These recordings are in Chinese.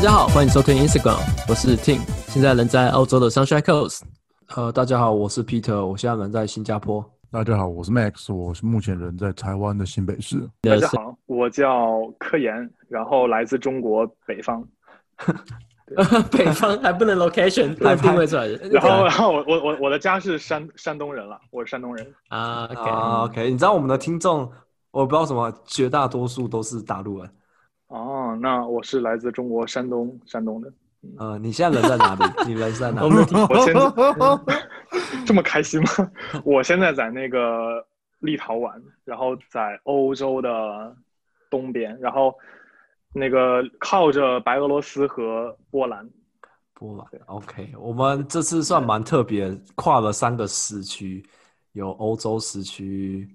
家好，欢迎收听 Instagram，我是 Tim，现在人在澳洲的 Sunshine Coast。呃，大家好，我是 Peter，我现在人在新加坡。大家好，我是 Max，我是目前人在台湾的新北市。大家好，我叫柯岩，然后来自中国北方。北方还不能 location 来定位出来的。然后，然后我我我我的家是山山东人了，我是山东人啊。OK，你知道我们的听众，我不知道什么，绝大多数都是大陆人。哦，那我是来自中国山东山东的。呃，你现在人在哪里？你人在哪？我们 我现在 这么开心吗？我现在在那个立陶宛，然后在欧洲的东边，然后那个靠着白俄罗斯和波兰。波兰，OK，我们这次算蛮特别，跨了三个时区，有欧洲时区、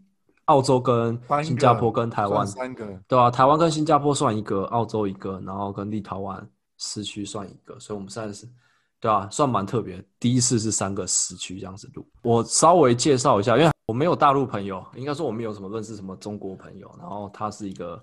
澳洲跟新加坡跟台湾三个，对啊？台湾跟新加坡算一个，澳洲一个，然后跟立陶宛。市区算一个，所以我们算是，对啊，算蛮特别。第一次是三个市区这样子录。我稍微介绍一下，因为我没有大陆朋友，应该说我没有什么认识什么中国朋友。然后他是一个，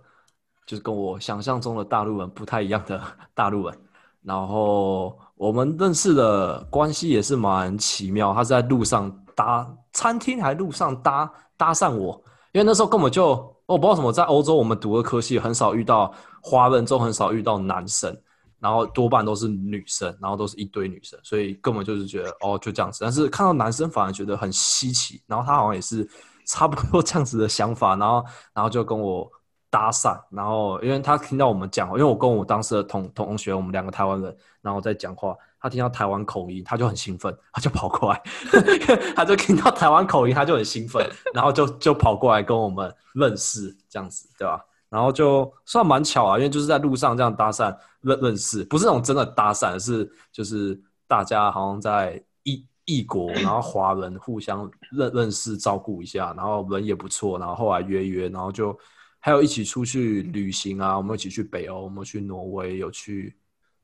就是跟我想象中的大陆人不太一样的大陆人。然后我们认识的关系也是蛮奇妙。他是在路上搭餐厅，还路上搭搭讪我，因为那时候根本就我不知道什么，在欧洲我们读的科系很少遇到华人中很少遇到男生。然后多半都是女生，然后都是一堆女生，所以根本就是觉得哦就这样子。但是看到男生反而觉得很稀奇。然后他好像也是差不多这样子的想法，然后然后就跟我搭讪。然后因为他听到我们讲，因为我跟我当时的同同学，我们两个台湾人，然后在讲话，他听到台湾口音，他就很兴奋，他就跑过来，他就听到台湾口音，他就很兴奋，然后就就跑过来跟我们认识，这样子，对吧？然后就算蛮巧啊，因为就是在路上这样搭讪认认识，不是那种真的搭讪，是就是大家好像在异异国，然后华人互相认认识照顾一下，然后人也不错，然后后来约约，然后就还有一起出去旅行啊，我们一起去北欧，我们去挪威，有去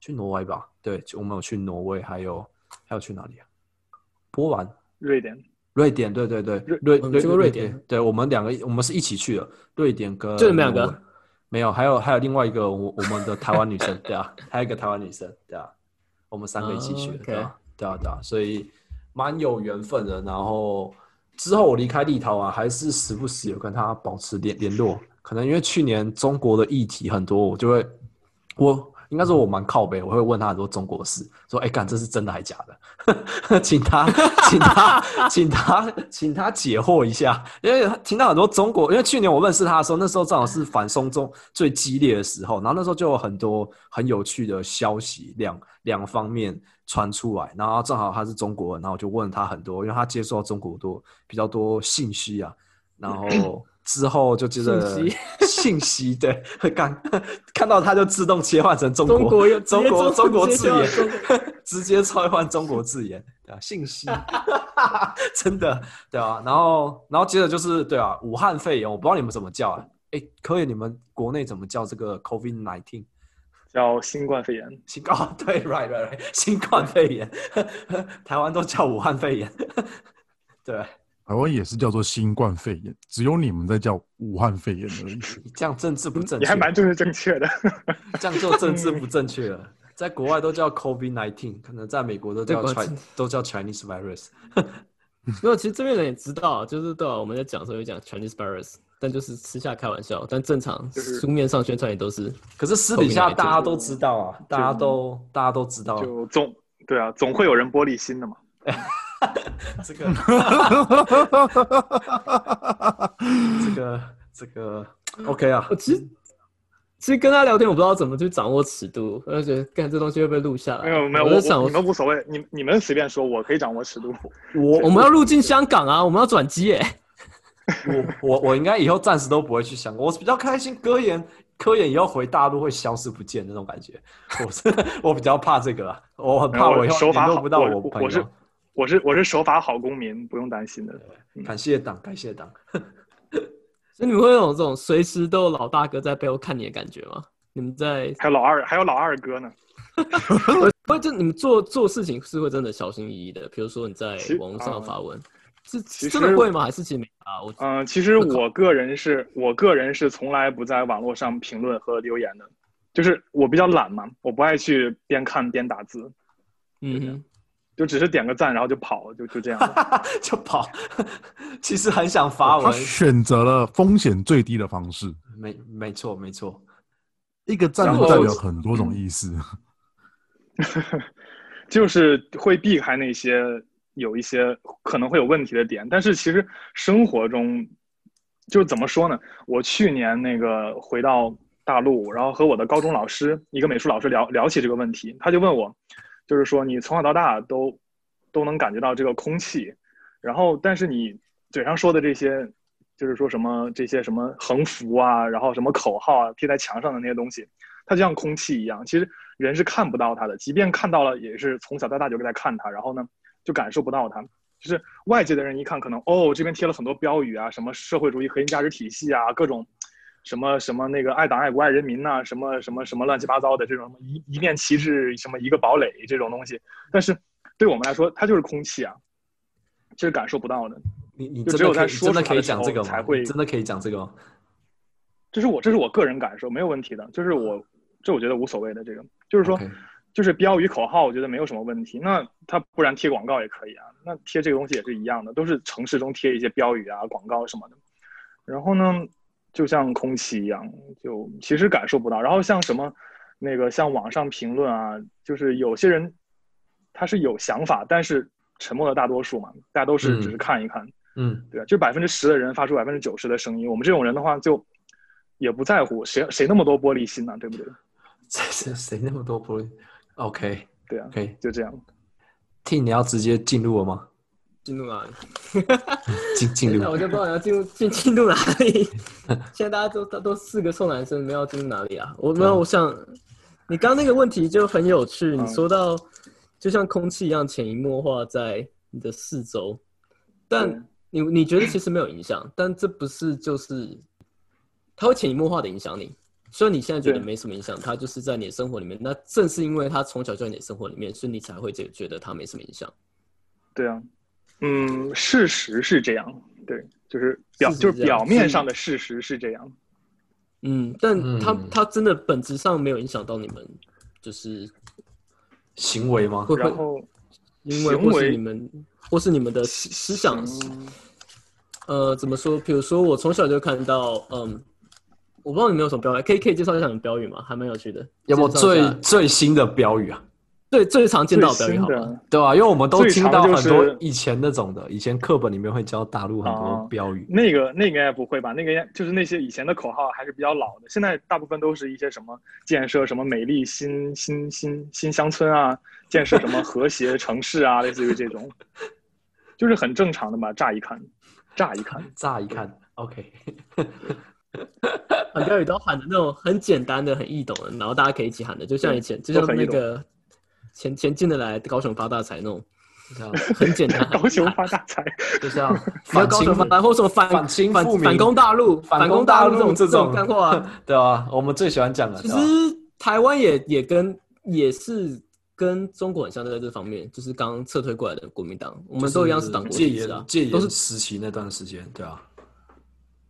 去挪威吧？对，我们有去挪威，还有还有去哪里啊？波兰、瑞典。瑞典，对对对，瑞瑞去过瑞典，对我们两个，我们是一起去的。瑞典跟就你们两个，没有，还有还有另外一个我我们的台湾女生，对啊，还有一个台湾女生，对啊，我们三个一起去的，对啊，对啊，对啊，所以蛮有缘分的。然后之后我离开立陶宛，还是时不时有跟他保持联联络。可能因为去年中国的议题很多，我就会我。应该说，我蛮靠背，我会问他很多中国事，说：“哎，干，这是真的还假的？” 请他，请他，请他，请他解惑一下。因为听到很多中国，因为去年我认识他的时候，那时候正好是反送中最激烈的时候，然后那时候就有很多很有趣的消息，两两方面传出来，然后正好他是中国人，然后我就问他很多，因为他接受到中国多比较多信息啊，然后。之后就接着信息，对，看 看到它就自动切换成中国中国中国字眼，直接切换中国字眼，对啊，信息，真的，对啊，然后然后接着就是对啊，武汉肺炎，我不知道你们怎么叫啊？哎，可以，你们国内怎么叫这个 COVID nineteen？叫新冠肺炎，新冠对，right right right，新冠肺炎，台湾都叫武汉肺炎，对。台湾也是叫做新冠肺炎，只有你们在叫武汉肺炎而已。这样政治不正确？你还蛮政治正确的。这样做政治不正确了，在国外都叫 COVID nineteen，可能在美国都叫 Chinese 都叫 Chinese virus。没有，其实这边人也知道，就是对啊，我们在讲的时候就讲 Chinese virus，但就是私下开玩笑，但正常书面上宣传也都是。可是私底下大家都知道啊，大家都大家都知道，就总对啊，总会有人玻璃心的嘛。这个，这个，这个，OK 啊。我其实，其实跟他聊天，我不知道怎么去掌握尺度，而且干这东西会被录下来。没有，没有，我想你们无所谓，你你们随便说，我可以掌握尺度。我我们要入境香港啊，我们要转机耶。我我我应该以后暂时都不会去香港，我比较开心。科研科研以后回大陆会消失不见那种感觉，我是 我比较怕这个，我很怕我以后联络不到我朋友。我是我是我是守法好公民，不用担心的。感谢党，感谢党。所以你们会有这种随时都有老大哥在背后看你的感觉吗？你们在还有老二，还有老二哥呢。不就你们做做事情是会真的小心翼翼的。比如说你在网络上发文，是真的会吗？还是其实没啊？我嗯，其实我个人是我个人是从来不在网络上评论和留言的。就是我比较懒嘛，我不爱去边看边打字，嗯哼，就只是点个赞然后就跑，就就这样。就跑，其实很想发他文，选择了风险最低的方式。没没错没错，一个赞能代表很多种意思。就是会避开那些有一些可能会有问题的点，但是其实生活中，就是怎么说呢？我去年那个回到大陆，然后和我的高中老师，一个美术老师聊聊起这个问题，他就问我，就是说你从小到大都都能感觉到这个空气，然后但是你嘴上说的这些，就是说什么这些什么横幅啊，然后什么口号啊，贴在墙上的那些东西，它就像空气一样，其实人是看不到它的，即便看到了，也是从小到大就在看它，然后呢，就感受不到它。就是外界的人一看，可能哦，这边贴了很多标语啊，什么社会主义核心价值体系啊，各种什么什么那个爱党爱国爱人民呐、什么什么什么乱七八糟的这种一一面旗帜，什么一个堡垒这种东西。但是对我们来说，它就是空气啊，这是感受不到的。你你就只有真的可以在说真的时候讲这个吗？才会真的可以讲这个吗？这是我这是我个人感受，没有问题的。就是我这我觉得无所谓的，这个就是说就是标语口号，我觉得没有什么问题。那他不然贴广告也可以啊，那贴这个东西也是一样的，都是城市中贴一些标语啊、广告什么的。然后呢，就像空气一样，就其实感受不到。然后像什么那个像网上评论啊，就是有些人他是有想法，但是沉默的大多数嘛，大家都是嗯只是看一看。嗯，对啊，就百分之十的人发出百分之九十的声音，我们这种人的话就也不在乎，谁谁那么多玻璃心呢、对不对？谁谁谁那么多玻璃？OK 对啊，OK，就这样。T 你要直接进入了吗？进入哪里？进进入那我就不知道你要进入进进入哪里。现在大家都都都四个臭男生，没有要进入哪里啊？我没有，我想你刚刚那个问题就很有趣，你嗯说到就像空气一样潜移默化在你的四周，但你你觉得其实没有影响，但这不是就是它会潜移默化的影响你。虽然你现在觉得没什么影响，它就是在你的生活里面。那正是因为它从小就在你的生活里面，所以你才会觉觉得它没什么影响。对啊，嗯，事实是这样，对，就是表就是表面上的事实是这样。嗯，但他他真的本质上没有影响到你们，就是行为吗？会会然后因为或是你们或是你们的思思想，嗯呃，怎么说？比如说我从小就看到，嗯，我不知道你们有什么标语，可以可以介绍一下你们标语吗？还蛮有趣的。有没有最最新的标语啊？最最常见到的标语好吗？对吧、因为我们都听到很多以前那种的，以前课本里面会教大陆很多啊标语。那个那个应该不会吧？那个应该就是那些以前的口号还是比较老的，现在大部分都是一些什么建设什么美丽新新新新乡村啊，建设什么和谐城市啊，类似于这种，就是很正常的嘛。乍一看，乍一看，乍一看，OK，喊标语都喊的那种很简单的、很易懂的，然后大家可以一起喊的，就像以前，就像那个前前进的来高雄发大财那种，很简单。高雄喊发大财。就像 你要反清雄发大，或者什么反反清反反攻大陆、反攻攻大陆陆这这种种干话啊。对啊，我们最喜欢讲的。其实台湾也也跟也是跟中国很像，在这方面，就是刚撤退过来的国民党，我们都一样是党国戒体制啊，戒都是严时期那段时间，对啊，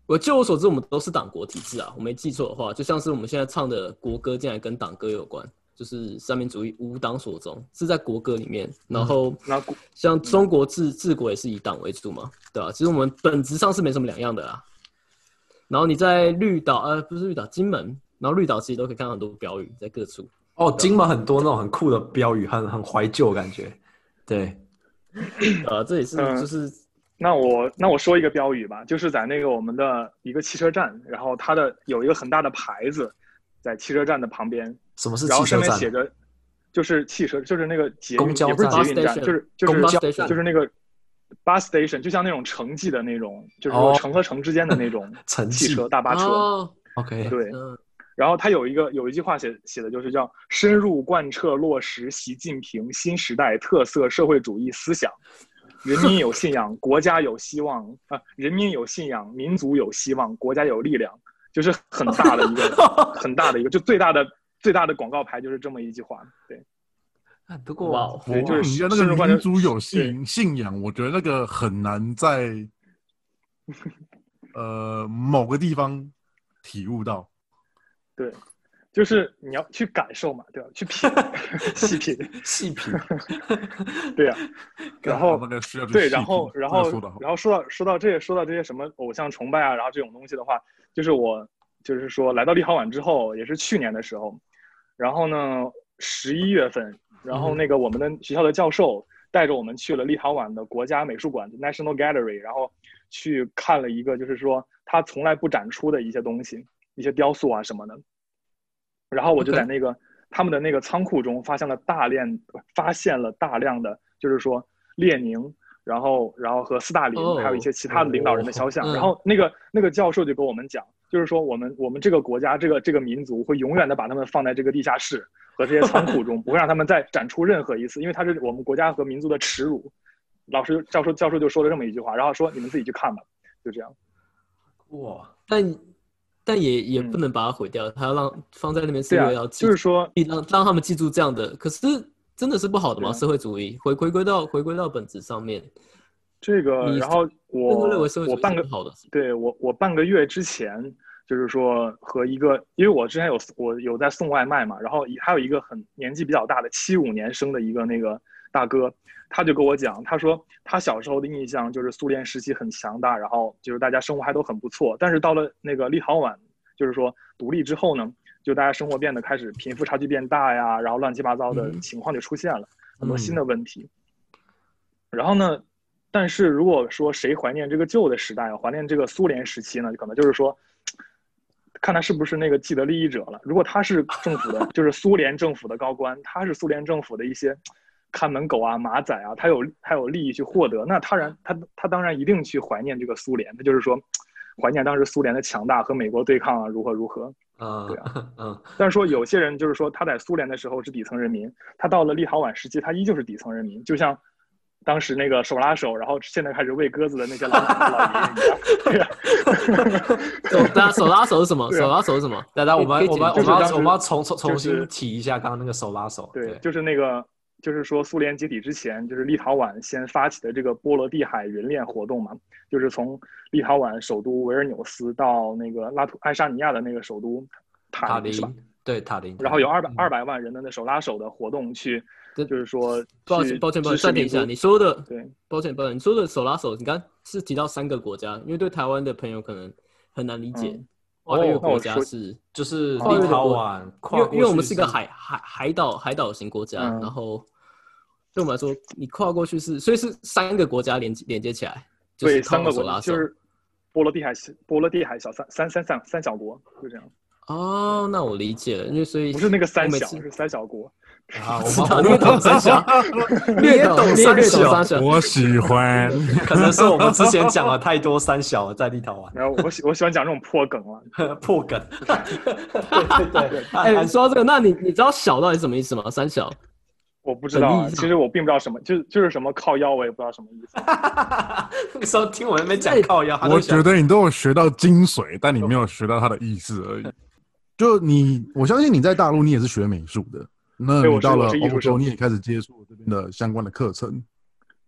我据我所知，我们都是党国体制啊。我没记错的话，就像是我们现在唱的国歌，竟然跟党歌有关，就是三民主义无党所宗，是在国歌里面。然后那像中国治治国也是以党为主嘛，对吧、其实我们本质上是没什么两样的啦。然后你在绿岛，呃，不是绿岛，金门，然后绿岛其实都可以看到很多标语在各处。哦，金门很多那种很酷的标语，很很怀旧感觉。对，呃，这也是嗯就是那我那我说一个标语吧，就是在那个我们的一个汽车站，然后它的有一个很大的牌子，在汽车站的旁边，什么是然后汽车站？上面写着，就是汽车，就是那个捷运，公交也不是捷运站，就是就是公交站就是那个 bus station，就像那种城际的那种，就是哦说城和城之间的那种汽车、大巴车。哦，OK，对，嗯，然后他有一个有一句话写写的就是叫深入贯彻落实习近平新时代特色社会主义思想，人民有信仰，国家有希望啊、人民有信仰，民族有希望，国家有力量，就是很大的一个 很大的一个，就最大的最大的广告牌就是这么一句话。对，啊不过对就是你要那个民族有信信仰，我觉得那个很难在 呃某个地方体悟到。对，就是你要去感受嘛，对吧？去品，细品，细品。对呀、然后对，然后然后然后说到说到这些说到这些什么偶像崇拜啊，然后这种东西的话，就是我就是说来到立陶宛之后，也是去年的时候，然后呢十一月份，然后嗯。那个我们的学校的教授带着我们去了立陶宛的国家美术馆 National Gallery，然后去看了一个就是说他从来不展出的一些东西，一些雕塑啊什么的，然后我就在那个他们的那个仓库中发现了大量发现了大量的，就是说列宁，然后然后和斯大林，哦还有一些其他的领导人的肖像。嗯然后那个那个教授就跟我们讲，就是说我们我们这个国家这个这个民族会永远的把他们放在这个地下室和这些仓库中，不会让他们再展出任何一次，因为他是我们国家和民族的耻辱。老师教授教授就说了这么一句话，然后说你们自己去看吧，就这样。哇，但但也也嗯不能把它毁掉，他要让放在那边是对啊就是说让让他们记住这样的。可是真的是不好的吗？社会主义回回归到回归到本质上面，这个，然后我认为社会主义我半个好的？对我，我半个月之前就是说和一个，因为我之前有我有在送外卖嘛，然后还有一个很年纪比较大的七五年生的一个那个大哥，他就跟我讲，他说他小时候的印象就是苏联时期很强大，然后就是大家生活还都很不错，但是到了那个立陶宛，就是说独立之后呢，就大家生活变得开始贫富差距变大呀，然后乱七八糟的嗯情况就出现了，很多嗯新的问题。然后呢，但是如果说谁怀念这个旧的时代，怀念这个苏联时期呢，可能就是说，看他是不是那个既得利益者了。如果他是政府的，就是苏联政府的高官，他是苏联政府的一些看门狗啊、马仔啊，他有他有利益去获得，那他然他他当然一定去怀念这个苏联，他就是说，怀念当时苏联的强大和美国对抗啊，如何如何。啊，对啊，嗯，但是说有些人就是说他在苏联的时候是底层人民，他到了立陶宛时期，他依旧是底层人民，就像当时那个手拉手，然后现在开始喂鸽子的那些老老爷爷一样。对啊手大家手拉手是什么？手拉手是什么？大家我们我们我们我们要重重重新提一下刚刚那个手拉手，对，就是那个，就是说苏联解体之前，就是立陶宛先发起的这个波罗的海人链活动嘛，就是从立陶宛首都维尔纽斯到那个拉图爱沙尼亚的那个首都塔塔林是吧？林，对塔林，然后有二百嗯。二百万人的那手拉手的活动去，对就是说抱歉，抱歉，抱歉，暂停一下，你说的，对，抱歉，抱歉，你说的手拉手，你刚刚是提到三个国家，因为对台湾的朋友可能很难理解嗯，跨越国哦那我说家是，就是立陶宛因为因为我们是一个海海海岛海岛型国家，嗯然后对我们来说，你跨过去是，所以是三个国家连接连接起来，就是对，三个。国就是波罗的海波罗的海小三三三三三小国，就这样，哦，那我理解了，因为所以不是那个三小，是三小国。啊，我知道们你也懂三小，你也懂，你也三略懂小三小。我喜欢。可能是我们之前讲了太多三小了，在立陶宛然后我喜我喜欢讲这种破梗了，破梗，对对对，哎、按说到这个，那你你知道小到底什么意思吗？三小？我不知道其实我并不知道什么，就就是什么靠腰，我也不知道什么意思。那个时候听我那边讲靠腰，我觉得你都有学到精髓，但你没有学到它的意思而已。就你，我相信你在大陆你也是学美术的，那你到了欧洲，你也开始接触这边的相关的课程。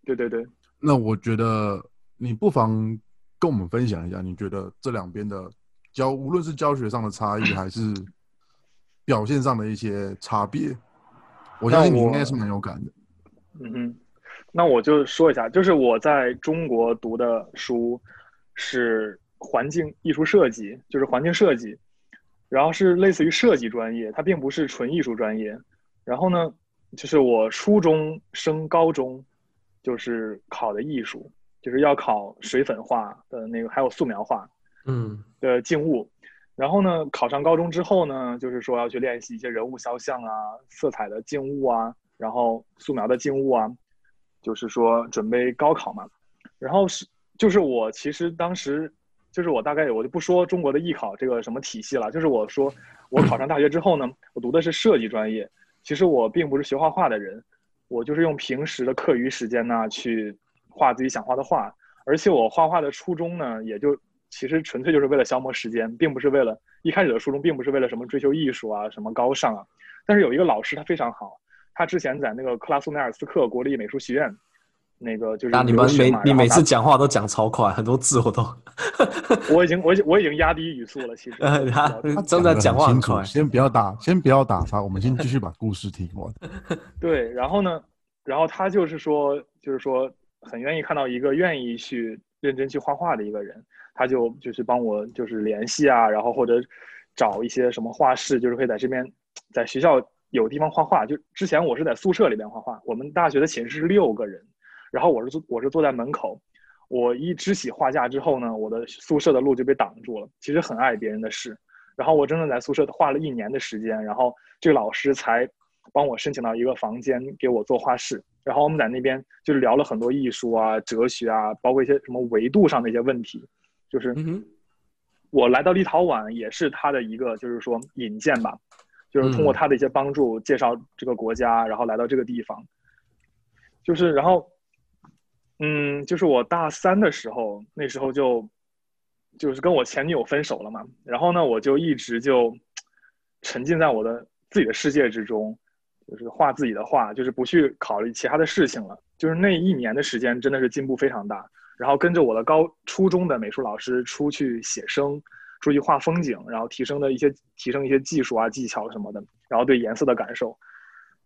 对对对，那我觉得你不妨跟我们分享一下，你觉得这两边的教，无论是教学上的差异，还是表现上的一些差别，我相信你应该是蛮有感的。嗯哼，那我就说一下，就是我在中国读的书是环境艺术设计，就是环境设计，然后是类似于设计专业，它并不是纯艺术专业。然后呢，就是我初中升高中就是考的艺术，就是要考水粉画的那个，还有素描画。嗯的静物。然后呢，考上高中之后呢，就是说要去练习一些人物肖像啊、色彩的静物啊，然后素描的静物啊，就是说准备高考嘛。然后是就是我其实当时就是我大概我就不说中国的艺考这个什么体系了，就是我说我考上大学之后呢，我读的是设计专业。其实我并不是学画画的人，我就是用平时的课余时间呢去画自己想画的画，而且我画画的初衷呢，也就其实纯粹就是为了消磨时间，并不是为了一开始的初衷，并不是为了什么追求艺术啊、什么高尚啊。但是有一个老师他非常好，他之前在那个克拉苏奈尔斯克国立美术学院那个就是那你们每你每次讲话都讲超快，很多字我都，我已经我已经我已经压低语速了，其实 呃，他他真的讲话很快。先不要打，先不要打他，我们先继续把故事听完。对，然后呢，然后他就是说，就是说很愿意看到一个愿意去认真去画画的一个人，他就就是帮我就是联系啊，然后或者找一些什么画室，就是可以在这边在学校有地方画画。就之前我是在宿舍里边画画，我们大学的寝室是六个人，然后我是坐我是坐在门口，我一支起画架之后呢，我的宿舍的路就被挡住了。其实很碍别人的事，然后我真的在宿舍画了一年的时间，然后这个老师才帮我申请到一个房间给我做画室。然后我们在那边就是聊了很多艺术啊、哲学啊，包括一些什么维度上的一些问题。就是我来到立陶宛也是他的一个就是说引荐吧，就是通过嗯他的一些帮助介绍这个国家，然后来到这个地方。就是然后，嗯，就是我大三的时候，那时候就就是跟我前女友分手了嘛，然后呢，我就一直就沉浸在我的自己的世界之中，就是画自己的画，就是不去考虑其他的事情了。就是那一年的时间真的是进步非常大，然后跟着我的高初中的美术老师出去写生，出去画风景，然后提升的一些提升一些技术啊技巧什么的，然后对颜色的感受，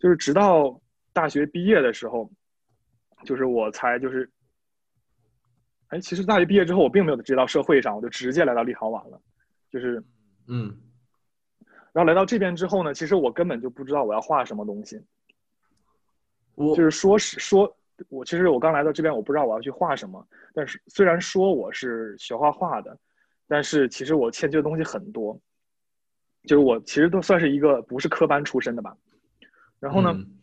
就是直到大学毕业的时候，就是我才就是，哎，其实大学毕业之后我并没有直接到社会上，我就直接来到立陶宛了，就是嗯然后来到这边之后呢，其实我根本就不知道我要画什么东西，我就是说是说，我其实我刚来到这边，我不知道我要去画什么。但是虽然说我是学画画的，但是其实我欠缺的东西很多。就是我其实都算是一个不是科班出身的吧。然后呢，嗯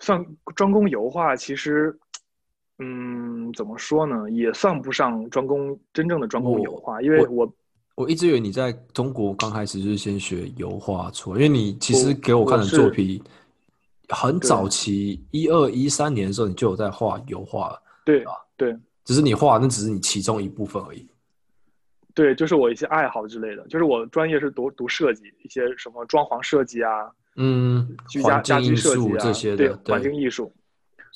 算专攻油画，其实，嗯，怎么说呢，也算不上专攻真正的专攻油画，因为我我一直以为你在中国刚开始就是先学油画出来，因为你其实给我看的作品很早期，一二一三年的时候你就有在画油画了，对啊对。只是你画那只是你其中一部分而已。对，就是我一些爱好之类的，就是我专业是读读设计，一些什么装潢设计啊，嗯，居家家居设计啊，这些对，环境艺术，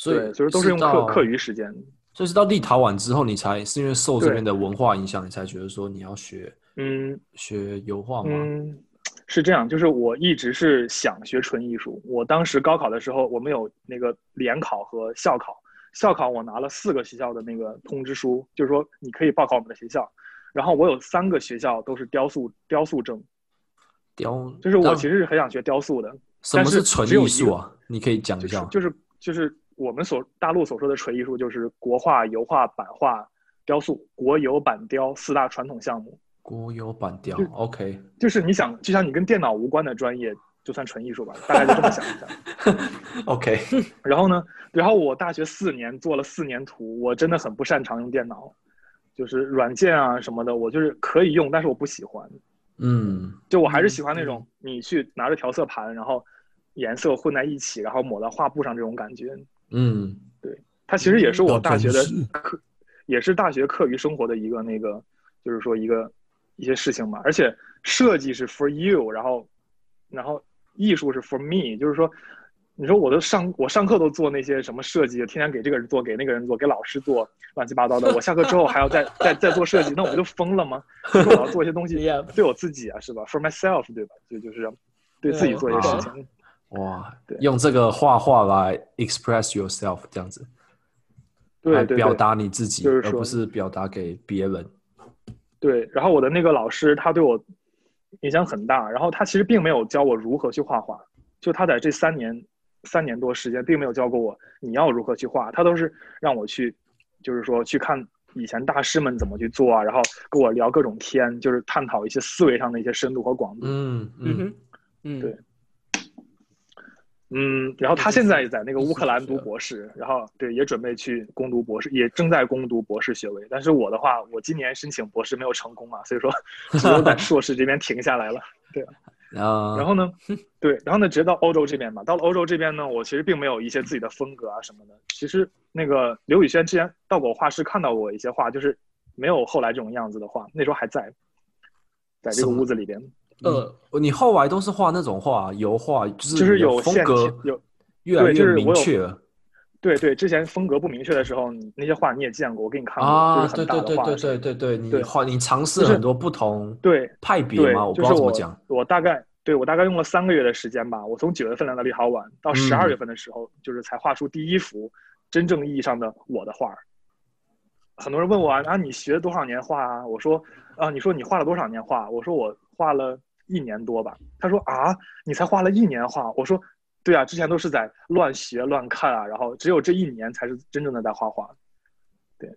所以对，所以都是用课课余时间。所以是到立陶宛之后，你才是因为受这边的文化影响，你才觉得说你要学嗯学油画吗？嗯，是这样，就是我一直是想学纯艺术。我当时高考的时候，我们有那个联考和校考，校考我拿了四个学校的那个通知书，就是说你可以报考我们的学校。然后我有三个学校都是雕塑雕塑证，雕就是我其实是很想学雕塑的，什么是纯艺术啊？你可以讲一下？就是就是就是我们所大陆所说的纯艺术，就是国画、油画、版画、雕塑，国油版雕四大传统项目。国有版雕就，OK，就是你想，就像你跟电脑无关的专业，就算纯艺术吧，大概就这么想一下。OK，然后呢，然后我大学四年做了四年图，我真的很不擅长用电脑，就是软件啊什么的，我就是可以用，但是我不喜欢。嗯，就我还是喜欢那种你去拿着调色盘，然后颜色混在一起，然后抹到画布上这种感觉。嗯，对它其实也是我大学的课，也是大学课余生活的一个那个，就是说一个一些事情嘛。而且设计是 for you，然后然后艺术是 for me，就是说，你说我都上我上课都做那些什么设计，天天给这个人做，给那个人做，给老师做，乱七八糟的。我下课之后还要再再再做设计，那我不就疯了吗？就是我要做一些东西 Yeah 对我自己啊，是吧？For myself，对吧？就就是对自己做一些事情。哇对，用这个画画来 express yourself 这样子，来对对对。表达你自己，就是而不是表达给别人。对，然后我的那个老师他对我影响很大，然后他其实并没有教我如何去画画，就他在这三年三年多时间并没有教过我你要如何去画，他都是让我去，就是说去看以前大师们怎么去做啊，然后跟我聊各种天，就是探讨一些思维上的一些深度和广度。嗯嗯，嗯，对嗯，然后他现在也在那个乌克兰读博士，然后对也准备去攻读博士，也正在攻读博士学位。但是我的话，我今年申请博士没有成功嘛，所以说 只有在硕士这边停下来了。对，然后呢，对，然后呢，直接到欧洲这边嘛。到了欧洲这边呢，我其实并没有一些自己的风格啊什么的。其实那个刘宇轩之前到过我画室看到过一些画，就是没有后来这种样子的画，那时候还在，在这个屋子里边，呃，你后来都是画那种画，油画，就是就是有风格有越来越明对就是我有确了。对对，之前风格不明确的时候，你那些画你也见过，我给你看过，啊，就是对对对对很大的画。对对对，你对画你尝试就是很多不同对派别对，嘛，我不就是我知道怎么讲。我大概对我大概用了三个月的时间吧，我从九月份来到立陶宛，到十二嗯月份的时候，就是才画出第一幅真正意义上的我的画。很多人问我啊，啊你学了多少年画啊？我说啊，你说你画了多少年画？我说我画了一年多吧。他说啊，你才画了一年画？我说对啊，之前都是在乱学乱看啊，然后只有这一年才是真正的在画画。对，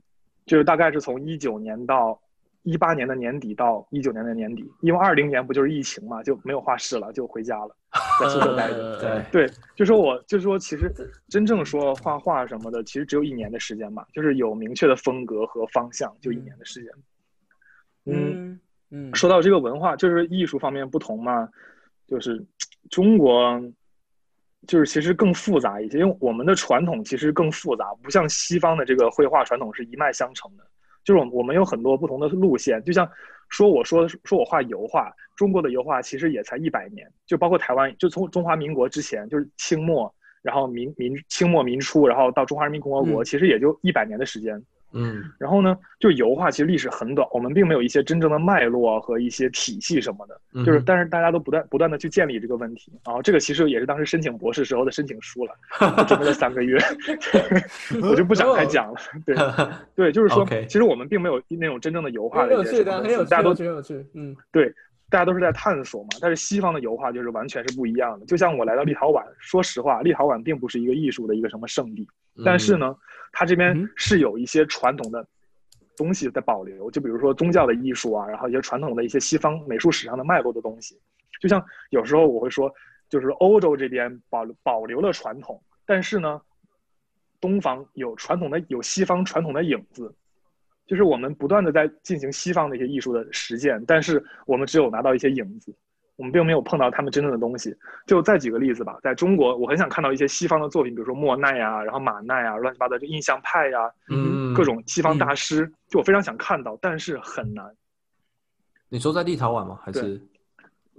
就是大概是从一九年到一八年的年底到一九年的年底，因为二零年不就是疫情嘛，就没有画室了，就回家了，在宿舍待着。呃对，对，就说我就说，其实真正说画画什么的，其实只有一年的时间嘛，就是有明确的风格和方向，就一年的时间。嗯，嗯嗯，说到这个文化，就是艺术方面不同嘛，就是中国，就是其实更复杂一些，因为我们的传统其实更复杂，不像西方的这个绘画传统是一脉相承的。就是我们我们有很多不同的路线，就像说我说说我画油画，中国的油画其实也才一百年，就包括台湾，就从中华民国之前，就是清末，然后民民清末民初，然后到中华人民共和国，嗯其实也就一百年的时间。嗯。然后呢，就油画其实历史很短，我们并没有一些真正的脉络和一些体系什么的，就是但是大家都不断不断的去建立这个问题，然后这个其实也是当时申请博士时候的申请书了，我准备了三个月，我就不展开讲了。对 对，就是说其实我们并没有那种真正的油画很的大家都很有趣，嗯。对，大家都是在探索嘛。但是西方的油画就是完全是不一样的。就像我来到立陶宛，说实话，立陶宛并不是一个艺术的一个什么圣地，但是呢，它这边嗯是有一些传统的东西在保留，就比如说宗教的艺术啊，然后一些传统的一些西方美术史上的脉络的东西。就像有时候我会说，就是欧洲这边保保留了传统，但是呢，东方有传统的有西方传统的影子。就是我们不断的在进行西方的一些艺术的实践，但是我们只有拿到一些影子，我们并没有碰到他们真正的东西。就再举个例子吧，在中国，我很想看到一些西方的作品，比如说莫奈啊，然后马奈啊，乱七八糟，就印象派呀、嗯各种西方大师，就我非常想看到，但是很难。你说在立陶宛吗？还是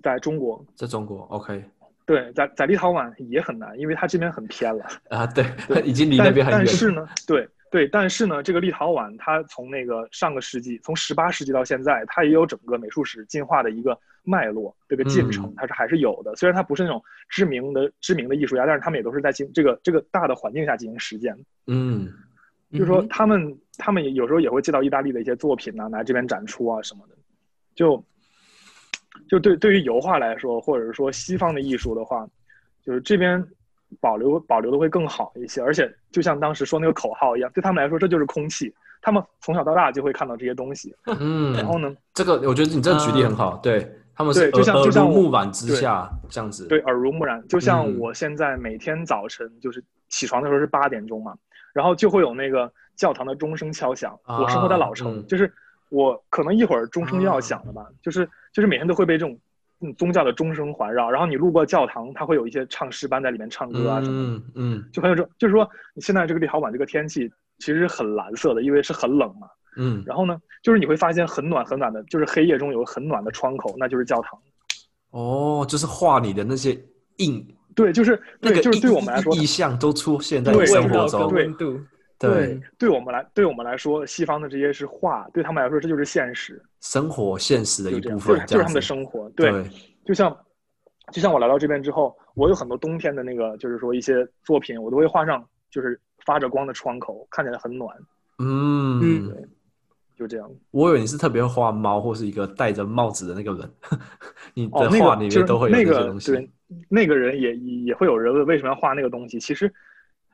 在中国，在中国？OK 对，在在立陶宛也很难，因为它这边很偏了。啊，对对，已经离那边很远。但是呢，对对，但是呢，这个立陶宛它从那个上个世纪，从十八世纪到现在，它也有整个美术史进化的一个脉络，这个进程嗯它是还是有的。虽然它不是那种知名的知名的艺术家，但是他们也都是在进这个这个大的环境下进行实践。嗯就是说他们他们也有时候也会借到意大利的一些作品呐、来这边展出啊什么的。就就对对于油画来说，或者是说西方的艺术的话，就是这边保留保留的会更好一些。而且就像当时说那个口号一样，对他们来说这就是空气，他们从小到大就会看到这些东西。嗯，然后呢，这个我觉得你这个举例很好，对他们是对就像耳就像我耳濡目染之下这样子。对，耳濡目染。就像嗯我现在每天早晨就是起床的时候是八点钟嘛，然后就会有那个教堂的钟声敲响。啊我生活在老城，嗯就是我可能一会儿钟声就要响了吧，就是就是每天都会被这种嗯宗教的钟声环绕。然后你路过教堂，它会有一些唱诗班在里面唱歌啊什么的，嗯嗯就很有这种，就是说你现在这个立陶宛这个天气其实很蓝色的，因为是很冷嘛。嗯，然后呢，就是你会发现很暖很暖的，就是黑夜中有很暖的窗口，那就是教堂。哦，就是画你的那些印对，就是对，就是那个意对我们来说，意象都出现在生活中。温度，对，对我们来，对我们来说，西方的这些是画，对他们来说这就是现实，生活现实的一部分，就是他们的生活。对，对，就像就像我来到这边之后，我有很多冬天的那个，就是说一些作品，我都会画上，就是发着光的窗口，看起来很暖，嗯嗯就这样。我以为你是特别会画猫或是一个戴着帽子的那个人，你哦的，画那个里面都会有那个。对，那个人也也也会有人问为什么要画那个东西，其实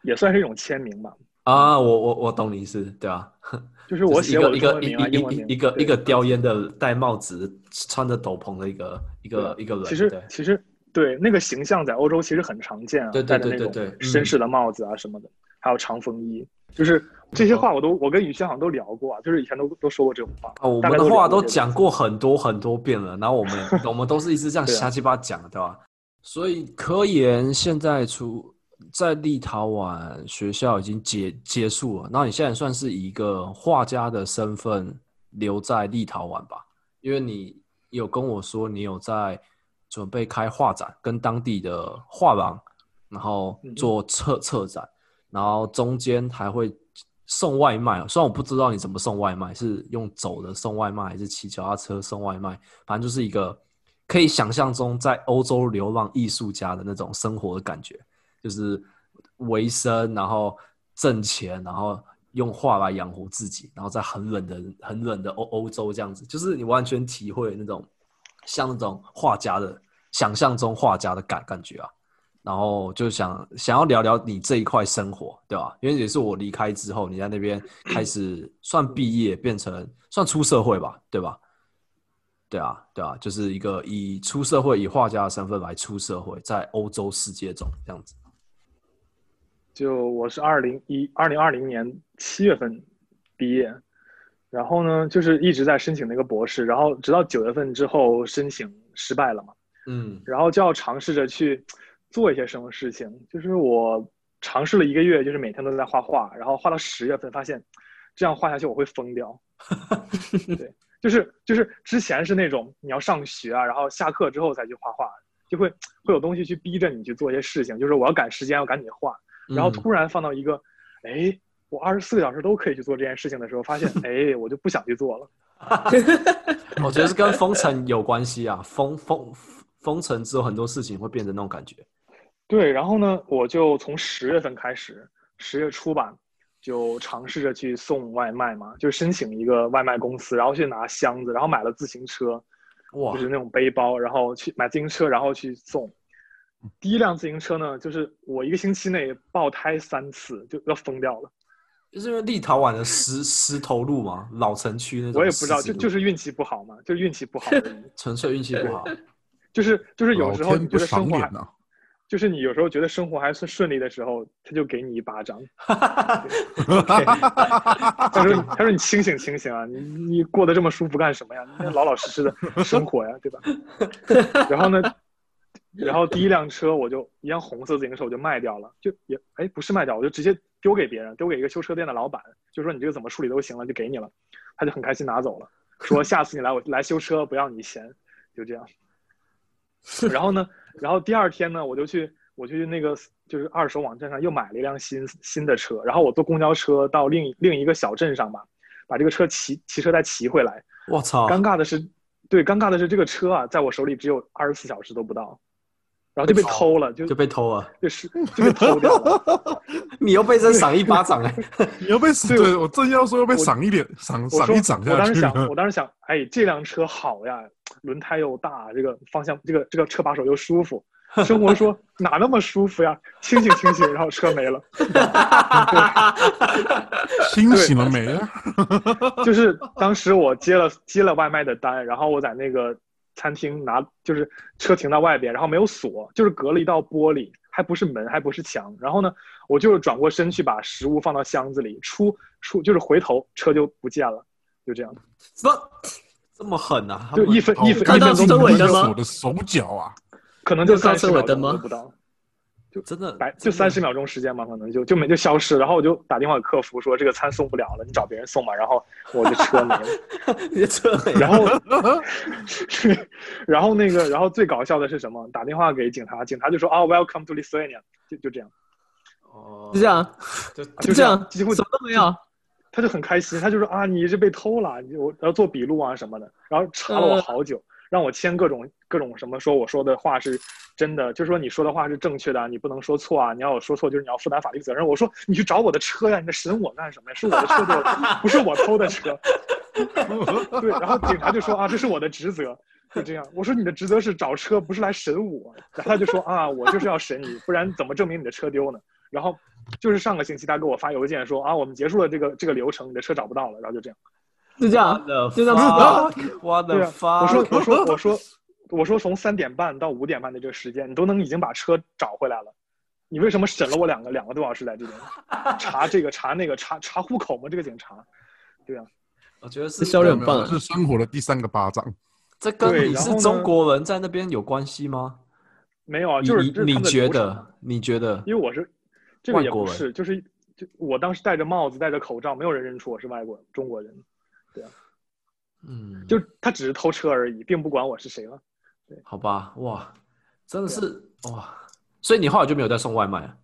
也算是一种签名吧。啊，我我我懂你意思，对啊，就是我就是写我一个一个一一一个一个叼烟。的戴帽子穿着斗篷的一个一个一个人，其实对其实对那个形象在欧洲其实很常见啊，对对戴着那种对对绅士的帽子啊什么的，还有长风衣，就是这些话我都我跟宇轩好像都聊过啊，就是以前都都说过这种话。啊，我们的话都讲过很多很多遍了，然后我们我们都是一直这样 瞎鸡巴讲，对吧？所以科研现在出在立陶宛学校已经结结束了，然后你现在算是以一个画家的身份留在立陶宛吧？因为你有跟我说你有在准备开画展，跟当地的画廊，然后嗯做策策展。然后中间还会送外卖。虽然我不知道你怎么送外卖，是用走的送外卖，还是骑脚踏车送外卖，反正就是一个可以想象中在欧洲流浪艺术家的那种生活的感觉，就是维生，然后挣钱，然后用画来养活自己，然后在很冷的、很冷的欧欧洲这样子，就是你完全体会那种像那种画家的想象中画家的感感觉啊。然后就想想要聊聊你这一块生活，对吧？因为也是我离开之后，你在那边开始 算毕业，变成算出社会吧，对吧？对啊，对啊，就是一个以出社会以画家的身份来出社会，在欧洲世界中这样子。就我是二零一二零二零年七月份毕业，然后呢，就是一直在申请那个博士，然后直到九月份之后申请失败了嘛，嗯然后就要尝试着去做一些什么事情。就是我尝试了一个月，就是每天都在画画，然后画到十月份，发现这样画下去我会疯掉。对，就是就是之前是那种你要上学啊，然后下课之后再去画画，就会会有东西去逼着你去做一些事情，就是我要赶时间，要赶紧画。然后嗯突然放到一个，哎，我二十四个小时都可以去做这件事情的时候，发现，哎，我就不想去做了。我觉得是跟封城有关系啊，封封封城之后很多事情会变成那种感觉。对，然后呢，我就从十月份开始，十月初吧，就尝试着去送外卖嘛，就申请一个外卖公司，然后去拿箱子，然后买了自行车，哇就是那种背包，然后去买自行车，然后去送。第一辆自行车呢，就是我一个星期内爆胎三次，就要疯掉了。就是因为立陶宛的石石头路嘛，老城区那种。我也不知道，就就是运气不好嘛，就是运气不好。纯粹运气不好。就是就是有时候你觉得生活！就是你有时候觉得生活还算顺利的时候，他就给你一巴掌。他说：“他说你清醒清醒啊，你你过得这么舒服干什么呀？你老老实实的生活呀，对吧？”然后呢，然后第一辆车我就一辆红色自行车我就卖掉了，就也哎不是卖掉，我就直接丢给别人，丢给一个修车店的老板，就说你这个怎么处理都行了，就给你了。他就很开心拿走了，说下次你来我来修车不要你钱，就这样。然后呢，然后第二天呢，我就去我去那个就是二手网站上又买了一辆新新的车，然后我坐公交车到另另一个小镇上吧，把这个车骑骑车再骑回来。我操！尴尬的是，对，尴尬的是这个车啊，在我手里只有二十四小时都不到，然后就被偷了，就就被偷了，就是就被偷掉了。你又被人赏一巴掌哎！你又被对对我正要说又被赏一点，赏赏一掌我当时想，我。当时想，哎，这辆车好呀，轮胎又大，这个方向，这个这个车把手又舒服。生活说 哪那么舒服呀？清醒清醒，然后车没了。清醒了没啊？就是当时我接了接了外卖的单，然后我在那个餐厅拿，就是车停到外边，然后没有锁，就是隔了一道玻璃，还不是门，还不是墙。然后呢，我就是转过身去把食物放到箱子里，出出就是回头车就不见了，就这样。这这么狠啊！就一分一分一分钟车尾灯吗我的手脚啊！可能就三十秒都不到，真的白就三十秒钟时间嘛，可能就就没就消失。然后我就打电话给客服说这个餐送不了了，你找别人送吧。然后我 的车没了。你的车没了然后，然后那个，然后最搞笑的是什么？打电话给警察，警察就说啊，Welcome to Lithuania，就就这样，哦就这样，就就这样，几乎什么都没有。他就很开心，他就说啊，你是被偷了，你我要做笔录啊什么的，然后查了我好久，让我签各种各种什么，说我说的话是真的，就是说你说的话是正确的，你不能说错啊，你要有说错就是你要负担法律责任。我说你去找我的车呀，你在审我干什么呀？是我的车丢，不是我偷的车。对，然后警察就说啊，这是我的职责，就这样。我说你的职责是找车，不是来审我。然后他就说啊，我就是要审你，不然怎么证明你的车丢呢？然后就是上个星期他给我发邮件说啊，我们结束了这个这个流程，你的车找不到了，然后就这样。就这样，就这样子的。我的 对啊，发，我说我说我说我说从三点半到五点半的这个时间，你都能已经把车找回来了，你为什么审了我两个两个多小时来这边 查这个查那个查查户口吗？这个警察，对啊，我觉得是这效率很棒啊是生活的第三个巴掌。这跟你是对然后呢中国人在那边有关系吗？没有啊，就是你觉得？你觉得？因为我是这个也不是，就是就我当时戴着帽子戴着口罩，没有人认出我是外国人中国人，嗯，就他只是偷车而已，并不管我是谁了。对好吧，哇，真的是哇，所以你后来就没有再送外卖了？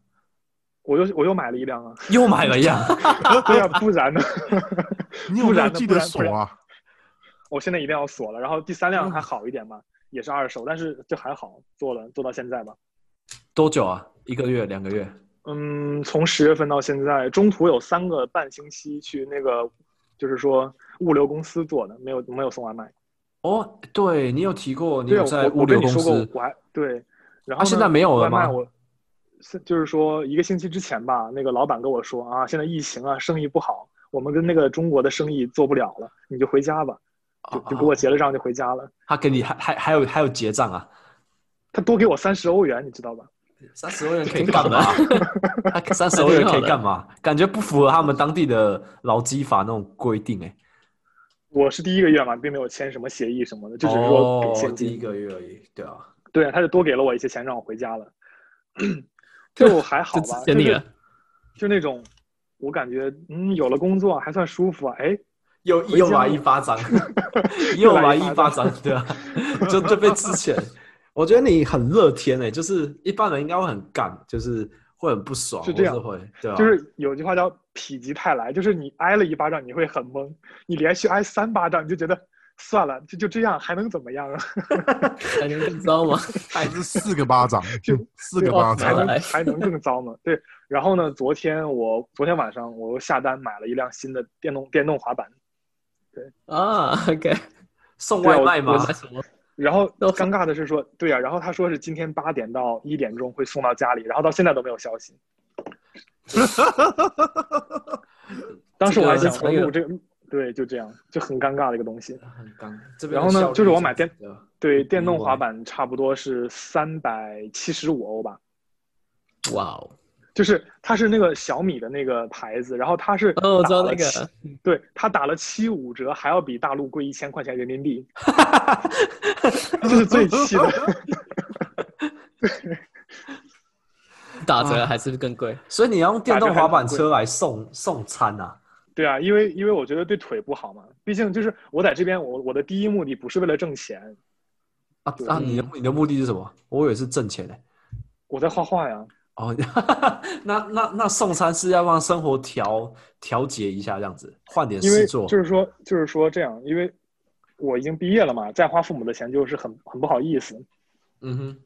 我又我又买了一辆啊，又买了一辆，对啊，不然呢？你有不然呢没有记得锁啊？我现在一定要锁了。然后第三辆还好一点嘛，也是二手，但是就还好，做了做到现在吧。多久啊？一个月、两个月？嗯，从十月份到现在，中途有三个半星期去那个，就是说物流公司做的，没有没有送外卖。哦，对你有提过，你有在我物流公我跟你说过司，我还对，然后现在没有了吗外卖我是就是说一个星期之前吧，那个老板跟我说啊，现在疫情啊，生意不好，我们跟那个中国的生意做不了了，你就回家吧，就就给我结了账就回家了。他给你还还还有还有结账啊？他多给我三十欧元，你知道吧？三十欧元可以干嘛？他 三十欧元可以干嘛？感觉不符合他们当地的劳基法那种规定哎、我是第一个月嘛，并没有签什么协议什么的，就只是说给哦现，金。第一个月而已，对啊。对啊，他就多给了我一些钱让我回家了，就还好就吧，就是签你了。就那种我感觉嗯有了工作还算舒服啊，哎，又又来一巴掌，又来一巴掌，对啊，就就被之前，我觉得你很乐天诶、就是一般人应该会很干，就是会很不爽，是这样。或会对啊，就是有句话叫“否极泰来”，就是你挨了一巴掌你会很懵，你连续挨三巴掌你就觉得算了，就就这样还能怎么样啊？还能更糟吗？还是四个巴掌，就四个巴掌。还能来还能更糟吗？对，然后呢，昨天我昨天晚上我又下单买了一辆新的电动电动滑板，啊，OK，送对啊我外卖吗？然后 都尴尬的是说，对呀、然后他说是今天八点到一点钟会送到家里，然后到现在都没有消息。当时我还想我，这个这个，对，就这样，就很尴尬的一个东西。很刚。这然后呢就是我买电对，电动滑板差不多是三百七十五欧吧，哇哦，就是它是那个小米的那个牌子，然后它是哦，我知道打了那个七，对，它打了七五折，还要比大陆贵一千块钱人民币，这是最气的。打折还是更贵。所以你要用电动滑板车来送送餐啊？对啊，因为因为我觉得对腿不好嘛，毕竟就是我在这边，我我的第一目的不是为了挣钱，啊啊！你的你的目的是什么？我以为是挣钱呢、我在画画呀。哦，那那那送餐是要让生活调调节一下，这样子换点因为事做。就是说就是说这样，因为我已经毕业了嘛，再花父母的钱就是很很不好意思，嗯哼，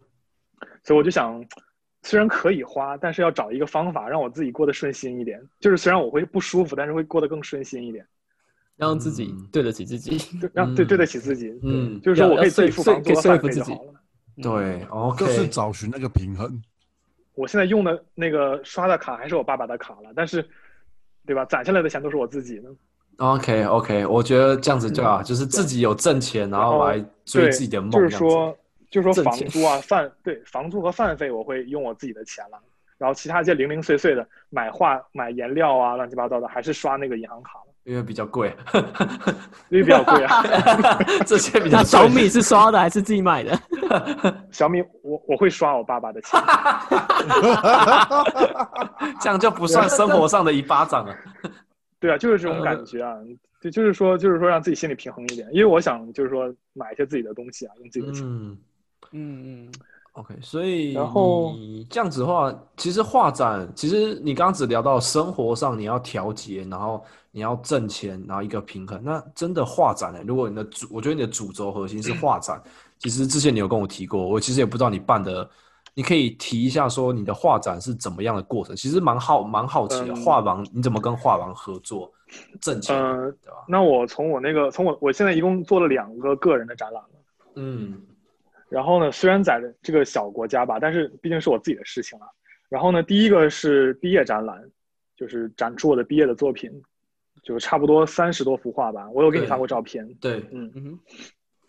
所以我就想，虽然可以花，但是要找一个方法让我自己过得顺心一点。就是虽然我会不舒服，但是会过得更顺心一点，让自己嗯对得起自己。对，让对嗯对得起自己。嗯就是说我可以自己付房租自己饭费就好了。对，OK，就是找寻那个平衡。我现在用的那个刷的卡还是我爸爸的卡了，但是，对吧？攒下来的钱都是我自己的。OK OK，我觉得这样子对啊，就是自己有挣钱，然后来追自己的梦，就是说，就是说房租啊、饭对房租和饭费我会用我自己的钱了，然后其他一些零零碎碎的买画、买颜料啊、乱七八糟的，还是刷那个银行卡了，因为比较贵，因为比较贵啊。这些比较小米是刷的还是自己买的？小米我我会刷我爸爸的钱，这样就不算生活上的一巴掌了。对啊，就是这种感觉啊。对，就是说，就是说让自己心里平衡一点，因为我想就是说买一些自己的东西啊，用自己的钱。嗯嗯嗯，，OK，所以然后你这样子的话，其实画展，其实你刚刚只聊到生活上你要调节，然后你要挣钱，然后一个平衡。那真的画展呢、如果你的主，我觉得你的主轴核心是画展，其实之前你有跟我提过，我其实也不知道你办的。你可以提一下说你的画展是怎么样的过程，其实蛮好蛮好奇的。嗯画廊你怎么跟画廊合作挣钱，嗯、对吧？那我从我那个从我我现在一共做了两个个人的展览了。嗯然后呢，虽然在这个小国家吧，但是毕竟是我自己的事情了。然后呢，第一个是毕业展览，就是展出我的毕业的作品，就是差不多三十多幅画吧。我有给你发过照片。对，嗯嗯，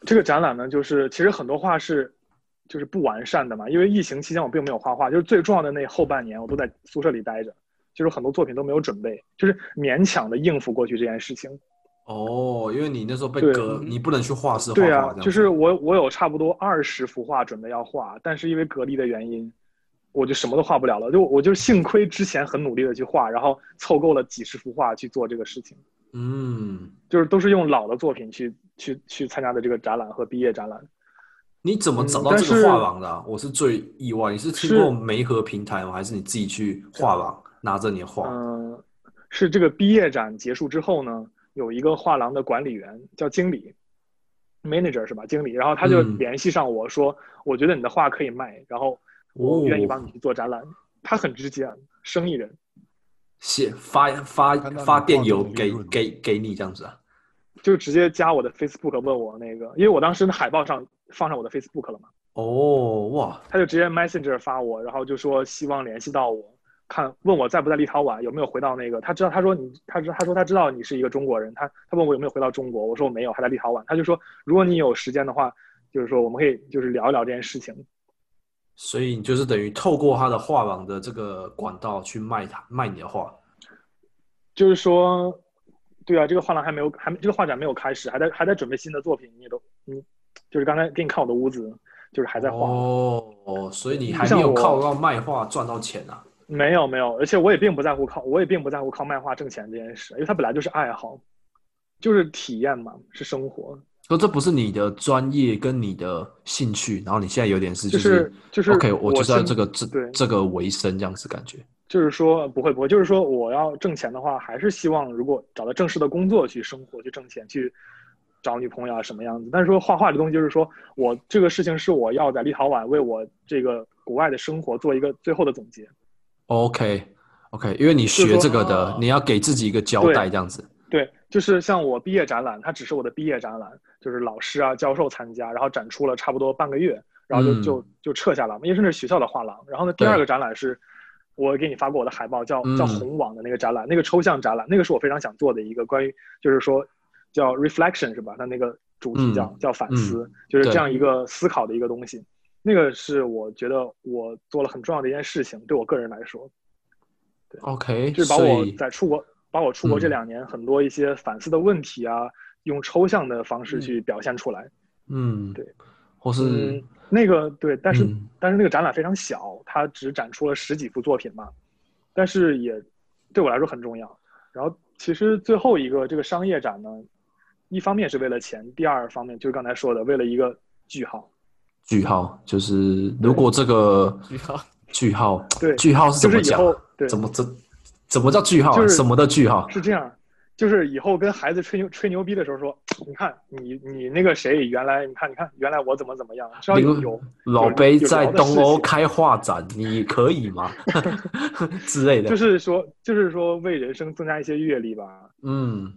这个展览呢，就是其实很多画是就是不完善的嘛，因为疫情期间我并没有画画，就是最重要的那后半年我都在宿舍里待着，就是很多作品都没有准备，就是勉强的应付过去这件事情。哦，因为你那时候被对隔，你不能去画室画画，对啊这样，就是我我有差不多二十幅画准备要画，但是因为隔离的原因，我就什么都画不了了。就我就幸亏之前很努力的去画，然后凑够了几十幅画去做这个事情，嗯就是都是用老的作品去去去参加的这个展览和毕业展览。你怎么找到这个画廊的、啊？我是最意外。你是听是过媒合平台吗？还是你自己去画廊拿着你的画？嗯、是这个毕业展结束之后呢，有一个画廊的管理员叫经理，manager 是吧？经理，然后他就嗯联系上我说，我觉得你的画可以卖，然后我愿意帮你去做展览。他很直接，生意人，写发发发电邮给给给你这样子啊？就直接加我的 Facebook 问我那个，因为我当时的海报上放上我的 Facebook 了嘛，哦，哇，他就直接 Messenger 发我，然后就说希望联系到我，看问我在不在立陶宛，有没有回到那个，他知道他说你他知他说他知道你是一个中国人，他他问我有没有回到中国，我说我没有，还在立陶宛，他就说如果你有时间的话，就是说我们可以就是聊一聊这件事情，所以你就是等于透过他的画廊的这个管道去卖他卖你的画。就是说，对啊，这个画廊还没有还没这个画展没有开始，还在还在准备新的作品，你也都嗯，就是刚才给你看我的屋子，就是还在画。哦，所以你还没有靠到卖画赚到钱啊？没有没有，而且我也并不在乎靠，我也并不在乎靠卖画挣钱这件事，因为它本来就是爱好，就是体验嘛，是生活，说这不是你的专业跟你的兴趣，然后你现在有点是就是就是 OK，我就是要这个这对这个为生这样子感觉。就是说不会不会，就是说我要挣钱的话，还是希望如果找到正式的工作去生活去挣钱去找女朋友啊什么样子。但是说画画这东西，就是说我这个事情是我要在立陶宛为我这个国外的生活做一个最后的总结。OK OK，因为你学这个的哦，你要给自己一个交代这样子。对，就是像我毕业展览，它只是我的毕业展览，就是老师啊、教授参加，然后展出了差不多半个月，然后就、嗯就就撤下来了，因为是那是学校的画廊。然后呢，第二个展览是我给你发过我的海报，叫叫嗯红网的那个展览，那个抽象展览，那个是我非常想做的一个关于，就是说叫 reflection 是吧？它那个主题叫、嗯叫反思，就是这样一个思考的一个东西。那个是我觉得我做了很重要的一件事情，对我个人来说。OK，就是把我在出国，把我出国这嗯两年很多一些反思的问题啊，用抽象的方式去表现出来。嗯，对，或是嗯，那个对，但是、嗯但是那个展览非常小，它只展出了十几幅作品嘛，但是也对我来说很重要。然后其实最后一个这个商业展呢，一方面是为了钱，第二方面就是刚才说的，为了一个句号。句号，就是如果这个 句号句号，对句号是怎么讲就是以后？对怎么这怎么叫句号啊？就是什么的句号？是这样，就是以后跟孩子吹牛吹牛逼的时候说，你看你你那个谁原来你看你看原来我怎么怎么样，只要有有老杯在东欧开画展，你可以吗？之类的。就是说就是说为人生增加一些阅历吧。嗯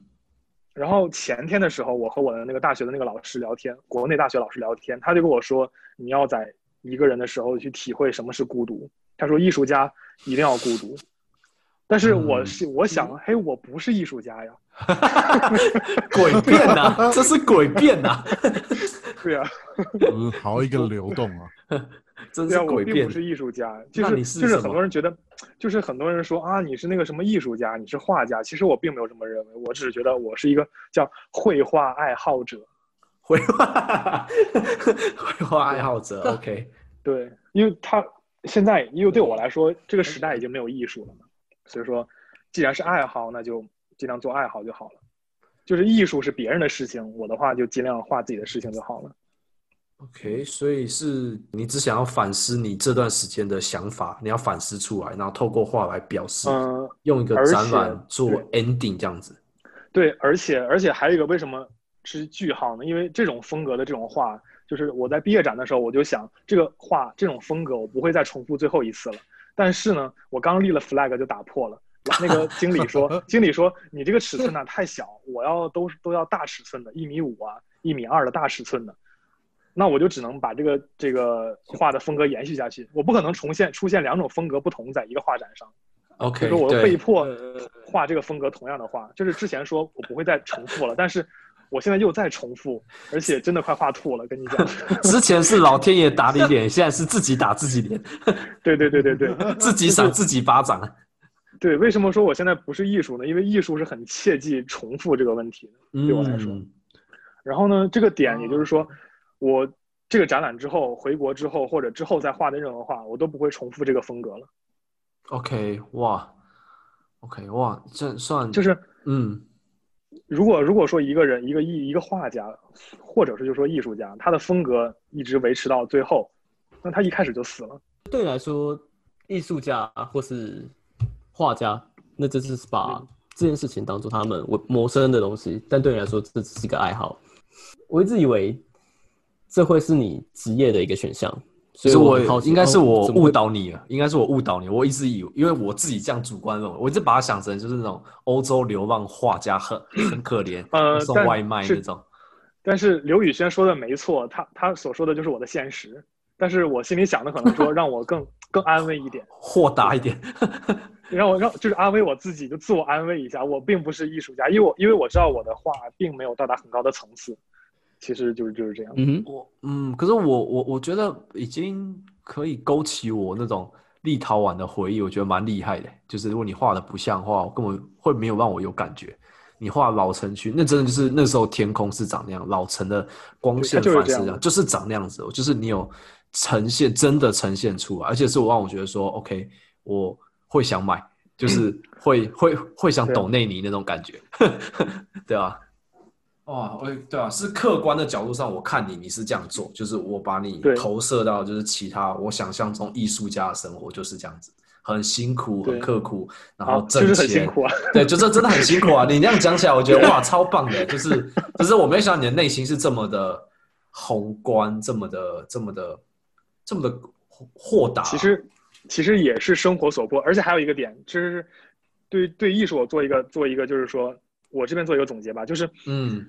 然后前天的时候，我和我的那个大学的那个老师聊天，国内大学老师聊天，他就跟我说，你要在一个人的时候去体会什么是孤独。他说艺术家一定要孤独，但是我嗯是、我想，嘿，我不是艺术家呀，诡辩呐，这是诡辩呐，对呀、嗯，好一个流动啊！真是对啊，我诡辩并不。是艺术家，就那是就是很多人觉得，就是很多人说啊，你是那个什么艺术家，你是画家，其实我并没有这么认为，我只是觉得我是一个叫绘画爱好者。绘画，绘画爱好者，OK，对，因为他现在，因为对我来说，这个时代已经没有艺术了嘛，所以说，既然是爱好，那就尽量做爱好就好了。就是艺术是别人的事情，我的话就尽量画自己的事情就好了。OK，所以是你只想要反思你这段时间的想法，你要反思出来，然后透过画来表示，嗯，用一个展览做 ending 这样子。对，而且而且还有一个为什么是句号呢？因为这种风格的这种画，就是我在毕业展的时候，我就想这个画这种风格我不会再重复最后一次了。但是呢，我刚立了 flag 就打破了。那个经理说，经理说你这个尺寸呢、太小，我要都都要大尺寸的，一米五啊，一米二的大尺寸的。那我就只能把这个这个画的风格延续下去，我不可能重现出现两种风格不同在一个画展上。所 OK，以说我又被，迫呃画这个风格同样的画，就是之前说我不会再重复了，但是我现在又在重复，而且真的快画吐了，跟你讲。之前是老天爷打你脸，现在是自己打自己脸，对对对对对自己赏自己巴掌。对，为什么说我现在不是艺术呢？因为艺术是很切忌重复这个问题的，对我来说。嗯然后呢，这个点也就是说，我这个展览之后回国之后，或者之后再画的任何画，我都不会重复这个风格了。OK，哇，OK，哇，这算就是嗯如果如果说一个人一个艺一个画家，或者是就说艺术家，他的风格一直维持到最后，那他一开始就死了。对你来说，艺术家或是画家，那这是把这件事情当做他们我谋生的东西，但对你来说，这只是一个爱好。我一直以为这会是你职业的一个选项，所以我应该是哦我误导你了，应该是我误导你。我一直以为，因为我自己这样主观认为，我一直把它想成就是那种欧洲流浪画家很很可怜，呃送外卖那种。但是刘宇轩说的没错，他他所说的就是我的现实。但是我心里想的可能说让我更更安慰一点，豁达一点，让我让就是安慰我自己，就自我安慰一下，我并不是艺术家，因为我因为我知道我的画并没有到达很高的层次，其实就是就是这样。嗯哼，我嗯，可是我我我觉得已经可以勾起我那种立陶宛的回忆，我觉得蛮厉害的。就是如果你画的不像话，我根本会没有让我有感觉。你画老城区，那真的就是那时候天空是长那样，老城的光线反射这样，就是长那样子哦。就是你有呈现，真的呈现出来，而且是我让我觉得说，OK，我会想买，就是会会会想对抖内你那种感觉，对吧、哇，我对啊，是客观的角度上，我看你你是这样做，就是我把你投射到就是其他我想象中艺术家的生活就是这样子，很辛苦，很刻苦，然，后挣就是很钱，辛苦啊。对，就是真的很辛苦啊！你那样讲起来，我觉得哇，超棒的，就是就是我没想到你的内心是这么的宏观，这么的这么的这么的豁豁达。其实其实也是生活所迫，而且还有一个点，就是对对艺术我做一个做一个，就是说我这边做一个总结吧，就是嗯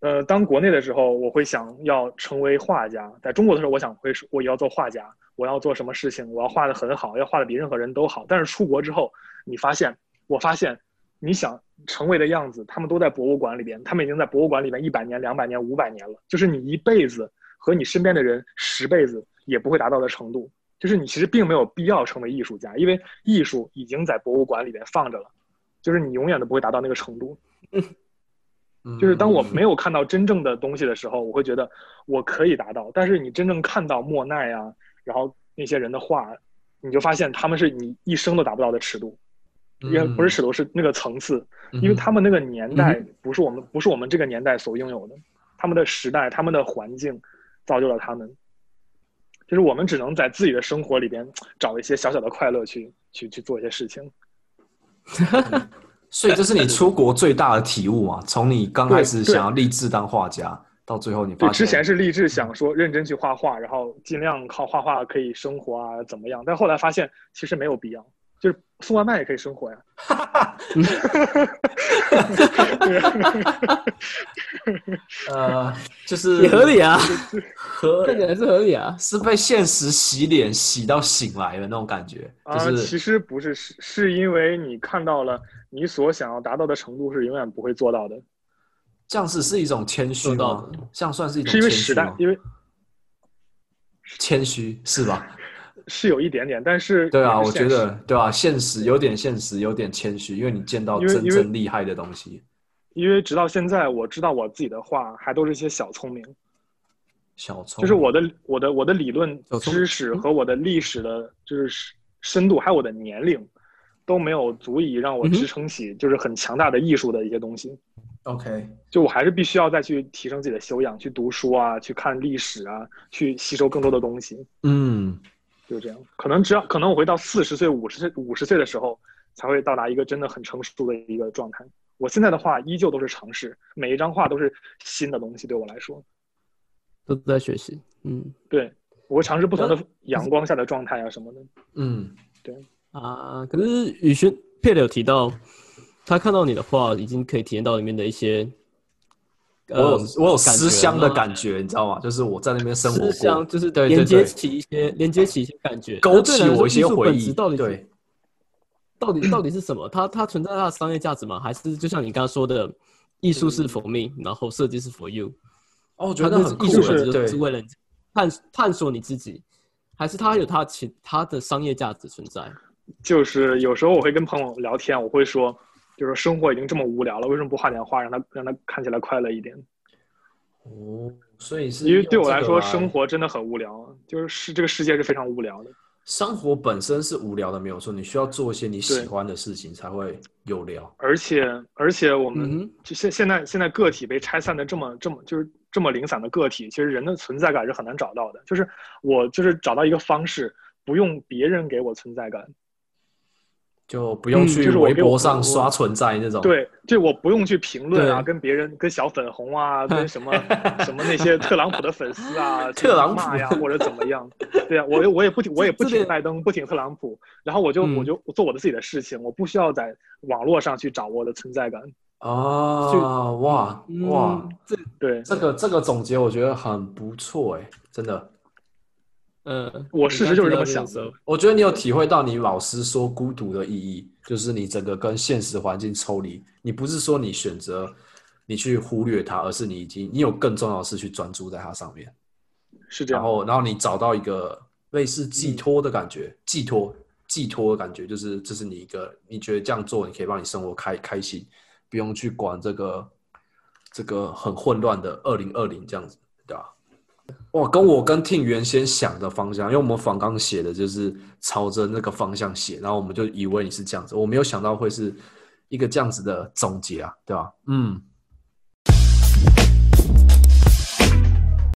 呃，当国内的时候，我会想要成为画家；在中国的时候，我想会是我也要做画家，我要做什么事情，我要画的很好，要画的比任何人都好。但是出国之后，你发现，我发现你想成为的样子，他们都在博物馆里边，他们已经在博物馆里边一百年、两百年、五百年了，就是你一辈子和你身边的人十辈子也不会达到的程度。就是你其实并没有必要成为艺术家，因为艺术已经在博物馆里边放着了，就是你永远都不会达到那个程度。嗯，就是当我没有有看到真正的东西的时候，我会觉得我可以达到。但是你真正看到莫奈啊，然后那些人的画，你就发现他们是你一生都达不到的尺度，也不是尺度，是那个层次，嗯因为他们那个年代嗯不是我们不是我们这个年代所拥有的，他们的时代、他们的环境造就了他们。就是我们只能在自己的生活里边找一些小小的快乐去去去做一些事情。所以这是你出国最大的体悟嘛？从你刚开始想要立志当画家，到最后你，发现之前是立志想说认真去画画，然后尽量靠画画可以生活啊，怎么样？但后来发现其实没有必要，就是送外卖也可以生活呀。呃，就是也合理啊，合 看起来是合理啊。是被现实洗脸洗到醒来的那种感觉，啊，就是其实不是，是是因为你看到了你所想要达到的程度是永远不会做到的，这样子是一种谦虚的？这样算是一种是因为谦虚吗，？时代因为谦虚是吧？是有一点点，但是对啊，我觉得对啊，现实有点现实，有点谦虚，因为你见到真正厉害的东西，因为直到现在我知道我自己的话还都是一些小聪明，小聪。就是我的我的我的理论知识和我的历史的，就是深度，还有我的年龄，都没有足以让我支撑起就是很强大的艺术的一些东西。OK，就我还是必须要再去提升自己的修养，去读书啊，去看历史啊，去吸收更多的东西，嗯，就这样。可能只要可能我会到四十岁、五十岁、五十岁的时候，才会到达一个真的很成熟的一个状态。我现在的话依旧都是尝试，每一张画都是新的东西，对我来说，都在学习，嗯对我会尝试不同的阳光下的状态啊什么的。嗯，对啊。可是宇轩佩了有提到，他看到你的画，已经可以体验到里面的一些，我有呃我有思乡的感觉，你知道吗？就是我在那边生活思乡，过，就是连接起一些连接起一些感觉，勾起我一些回忆到底是对到底到底是什么？它它存在它的商业价值吗？还是就像你刚刚说的，艺术是 for me，然后设计是 for you？哦，我觉得很酷那是艺术欸，本质就是，为了探探索你自己，还是它有它其它的商业价值存在？就是有时候我会跟朋友聊天，我会说，就是生活已经这么无聊了，为什么不画点画，让它让它看起来快乐一点？哦，所以是因为对我来说，生活真的很无聊，就是是这个世界是非常无聊的。生活本身是无聊的，没有错。你需要做一些你喜欢的事情才会有聊。而且而且我嗯们就现现在现在个体被拆散的这么这么就是这么零散的个体，其实人的存在感是很难找到的。就是我就是找到一个方式，不用别人给我存在感，就不用嗯去微博上刷存在那种。，对，就我不用去评论啊，跟别人跟小粉红啊，跟什么 什么那些特朗普的粉丝啊，特朗普骂呀或者怎么样，对啊，我我也不挺 我也不挺拜登，不挺特朗普，然后我就我嗯就做我的自己的事情，我不需要在网络上去找我的存在感，啊，哇嗯哇，这对，这个这个总结我觉得很不错哎，真的。呃，我事实就是这么想你刚刚提到这个时候我觉得你有体会到你老师说孤独的意义，就是你整个跟现实环境抽离。你不是说你选择你去忽略它，而是你已经你有更重要的事去专注在它上面。是这样，然后，然后你找到一个类似寄托的感觉，寄托寄托的感觉，就是这是你一个你觉得这样做，你可以让你生活开开心，不用去管这个这个很混乱的二零二零这样子，对吧？哇，跟我跟 Ting 原先想的方向，因为我们仿刚写的就是朝着那个方向写，然后我们就以为你是这样子，我没有想到会是一个这样子的总结啊，对吧？嗯。